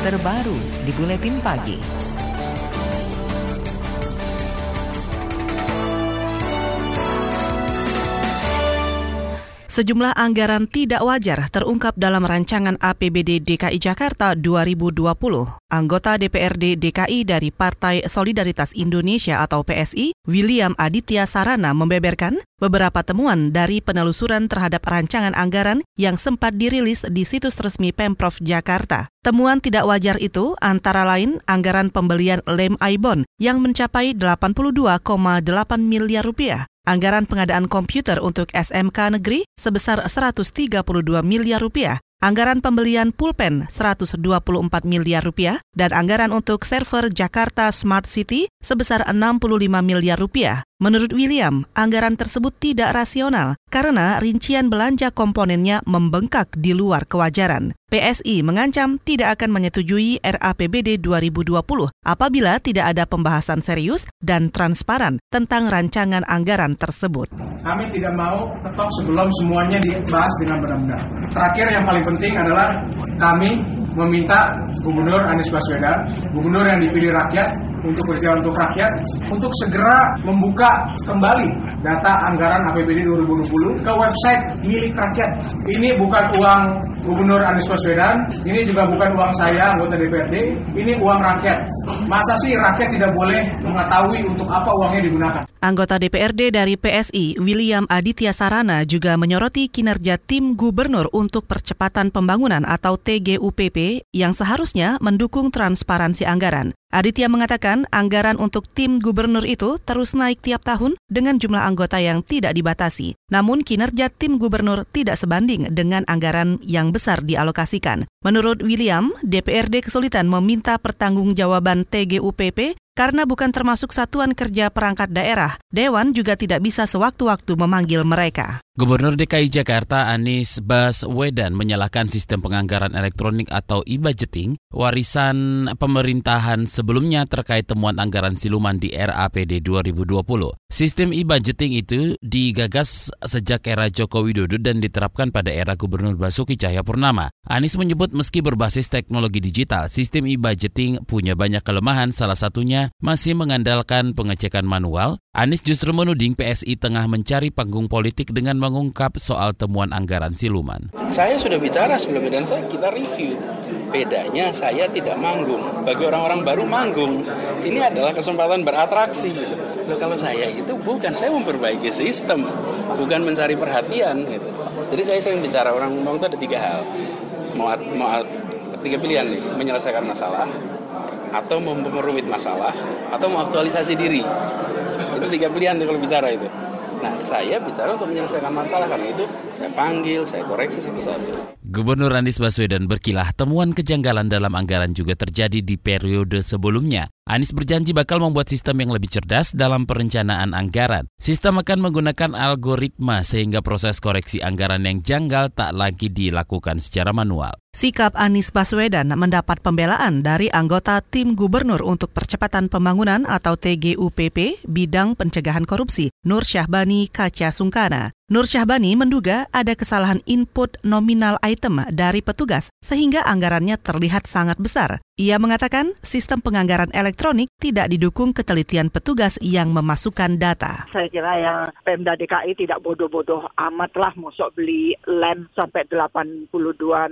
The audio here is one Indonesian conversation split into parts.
terbaru di Buletin Pagi. Sejumlah anggaran tidak wajar terungkap dalam rancangan APBD DKI Jakarta 2020. Anggota DPRD DKI dari Partai Solidaritas Indonesia atau PSI, William Aditya Sarana membeberkan beberapa temuan dari penelusuran terhadap rancangan anggaran yang sempat dirilis di situs resmi Pemprov Jakarta. Temuan tidak wajar itu antara lain anggaran pembelian lem Aibon yang mencapai 82,8 miliar rupiah, anggaran pengadaan komputer untuk SMK negeri sebesar 132 miliar rupiah, anggaran pembelian pulpen 124 miliar rupiah, dan anggaran untuk server Jakarta Smart City sebesar 65 miliar rupiah. Menurut William, anggaran tersebut tidak rasional karena rincian belanja komponennya membengkak di luar kewajaran. PSI mengancam tidak akan menyetujui RAPBD 2020 apabila tidak ada pembahasan serius dan transparan tentang rancangan anggaran tersebut. Kami tidak mau ketok sebelum semuanya dibahas dengan benar-benar. Terakhir yang paling penting adalah kami meminta Gubernur Anies Baswedan, Gubernur yang dipilih rakyat untuk kerja untuk rakyat, untuk segera membuka kembali data anggaran APBD 2020 ke website milik rakyat. Ini bukan uang Gubernur Anies Baswedan, ini juga bukan uang saya anggota DPRD, ini uang rakyat. Masa sih rakyat tidak boleh mengetahui untuk apa uangnya digunakan? Anggota DPRD dari PSI, William Aditya Sarana juga menyoroti kinerja tim gubernur untuk percepatan pembangunan atau TGUPP yang seharusnya mendukung transparansi anggaran. Aditya mengatakan anggaran untuk tim gubernur itu terus naik tiap tahun dengan jumlah anggota yang tidak dibatasi. Namun kinerja tim gubernur tidak sebanding dengan anggaran yang besar dialokasikan. Menurut William, DPRD kesulitan meminta pertanggungjawaban TGUPP karena bukan termasuk satuan kerja perangkat daerah, Dewan juga tidak bisa sewaktu-waktu memanggil mereka. Gubernur DKI Jakarta Anies Baswedan menyalahkan sistem penganggaran elektronik atau e-budgeting warisan pemerintahan sebelumnya terkait temuan anggaran siluman di RAPD 2020. Sistem e-budgeting itu digagas sejak era Joko Widodo dan diterapkan pada era Gubernur Basuki Cahayapurnama. Anies menyebut meski berbasis teknologi digital, sistem e-budgeting punya banyak kelemahan salah satunya masih mengandalkan pengecekan manual, Anies justru menuding PSI tengah mencari panggung politik dengan mengungkap soal temuan anggaran siluman. Saya sudah bicara sebelumnya dan saya kita review. Bedanya saya tidak manggung. Bagi orang-orang baru manggung, ini adalah kesempatan beratraksi. Loh, kalau saya itu bukan saya memperbaiki sistem, bukan mencari perhatian gitu. Jadi saya sering bicara orang ngomong itu ada tiga hal. Mau, mau tiga pilihan nih, menyelesaikan masalah, atau memperumit masalah atau mengaktualisasi diri. Itu tiga pilihan kalau bicara itu. Nah saya bicara untuk menyelesaikan masalah karena itu saya panggil saya koreksi satu-satu Gubernur Anies Baswedan berkilah temuan kejanggalan dalam anggaran juga terjadi di periode sebelumnya. Anies berjanji bakal membuat sistem yang lebih cerdas dalam perencanaan anggaran. Sistem akan menggunakan algoritma sehingga proses koreksi anggaran yang janggal tak lagi dilakukan secara manual. Sikap Anies Baswedan mendapat pembelaan dari anggota tim gubernur untuk percepatan pembangunan atau TGUPP bidang pencegahan korupsi, Nur Syahbani Kaca Sungkana. Nur Syahbani menduga ada kesalahan input nominal item dari petugas sehingga anggarannya terlihat sangat besar. Ia mengatakan sistem penganggaran elektronik tidak didukung ketelitian petugas yang memasukkan data. Saya kira yang Pemda DKI tidak bodoh-bodoh amat lah masuk beli lem sampai 82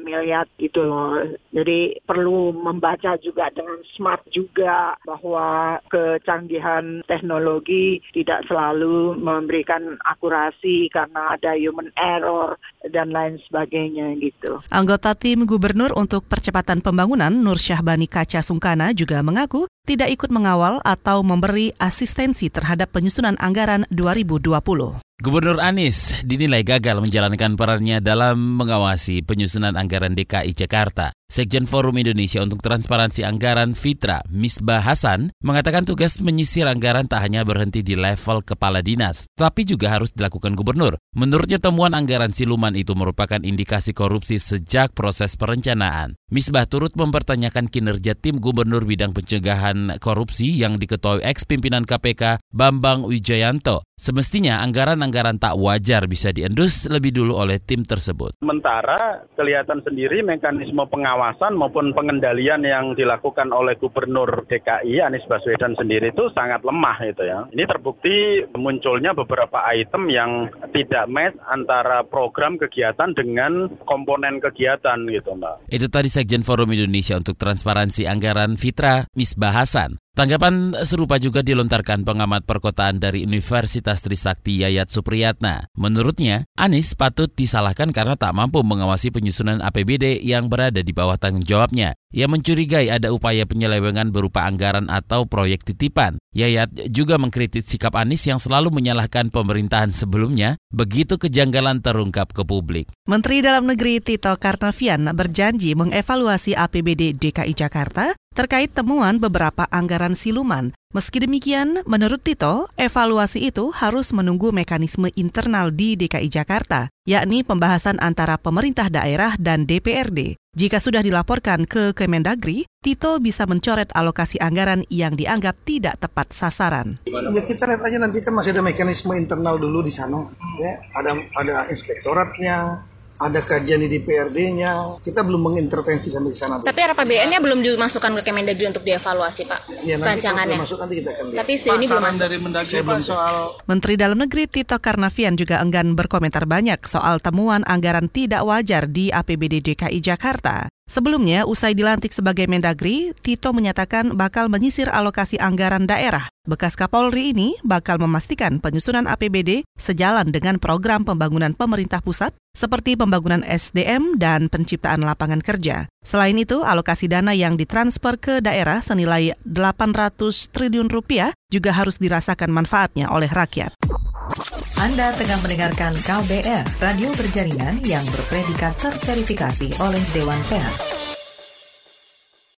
miliar gitu loh. Jadi perlu membaca juga dengan smart juga bahwa kecanggihan teknologi tidak selalu memberikan akurasi karena ada human error dan lain sebagainya gitu. Anggota tim gubernur untuk percepatan pembangunan Nur Syahbani Kaca Sungkana juga mengaku tidak ikut mengawal atau memberi asistensi terhadap penyusunan anggaran 2020. Gubernur Anies dinilai gagal menjalankan perannya dalam mengawasi penyusunan anggaran DKI Jakarta. Sekjen Forum Indonesia untuk Transparansi Anggaran Fitra, Misbah Hasan, mengatakan tugas menyisir anggaran tak hanya berhenti di level kepala dinas, tapi juga harus dilakukan gubernur. Menurutnya temuan anggaran siluman itu merupakan indikasi korupsi sejak proses perencanaan. Misbah turut mempertanyakan kinerja tim gubernur bidang pencegahan pemberantasan korupsi yang diketuai ex-pimpinan KPK Bambang Wijayanto. Semestinya anggaran-anggaran tak wajar bisa diendus lebih dulu oleh tim tersebut. Sementara kelihatan sendiri mekanisme pengawasan maupun pengendalian yang dilakukan oleh Gubernur DKI Anies Baswedan sendiri itu sangat lemah itu ya. Ini terbukti munculnya beberapa item yang tidak match antara program kegiatan dengan komponen kegiatan gitu Mbak. Itu tadi Sekjen Forum Indonesia untuk Transparansi Anggaran Fitra Misbah Hasan. Tanggapan serupa juga dilontarkan pengamat perkotaan dari Universitas Trisakti Yayat Supriyatna. Menurutnya, Anies patut disalahkan karena tak mampu mengawasi penyusunan APBD yang berada di bawah tanggung jawabnya. Ia mencurigai ada upaya penyelewengan berupa anggaran atau proyek titipan. Yayat juga mengkritik sikap Anies yang selalu menyalahkan pemerintahan sebelumnya begitu kejanggalan terungkap ke publik. Menteri Dalam Negeri Tito Karnavian berjanji mengevaluasi APBD DKI Jakarta terkait temuan beberapa anggaran siluman. Meski demikian, menurut Tito, evaluasi itu harus menunggu mekanisme internal di DKI Jakarta, yakni pembahasan antara pemerintah daerah dan DPRD. Jika sudah dilaporkan ke Kemendagri, Tito bisa mencoret alokasi anggaran yang dianggap tidak tepat sasaran. Ya kita lihat aja nanti kan masih ada mekanisme internal dulu di sana. Ya, ada ada inspektoratnya, ada kajian di DPRD-nya. Kita belum mengintervensi sampai ke sana. Tapi RAPBN-nya belum dimasukkan ke Kemendagri untuk dievaluasi, Pak. Ya, nanti rancangannya. Masuk, nanti kita akan lihat. Tapi sejauh ini belum masuk. dari Mendagri Pak soal Menteri Dalam Negeri Tito Karnavian juga enggan berkomentar banyak soal temuan anggaran tidak wajar di APBD DKI Jakarta. Sebelumnya, usai dilantik sebagai Mendagri, Tito menyatakan bakal menyisir alokasi anggaran daerah. Bekas Kapolri ini bakal memastikan penyusunan APBD sejalan dengan program pembangunan pemerintah pusat seperti pembangunan SDM dan penciptaan lapangan kerja. Selain itu, alokasi dana yang ditransfer ke daerah senilai 800 triliun rupiah juga harus dirasakan manfaatnya oleh rakyat. Anda tengah mendengarkan KBR, radio berjaringan yang berpredikat terverifikasi oleh Dewan Pers.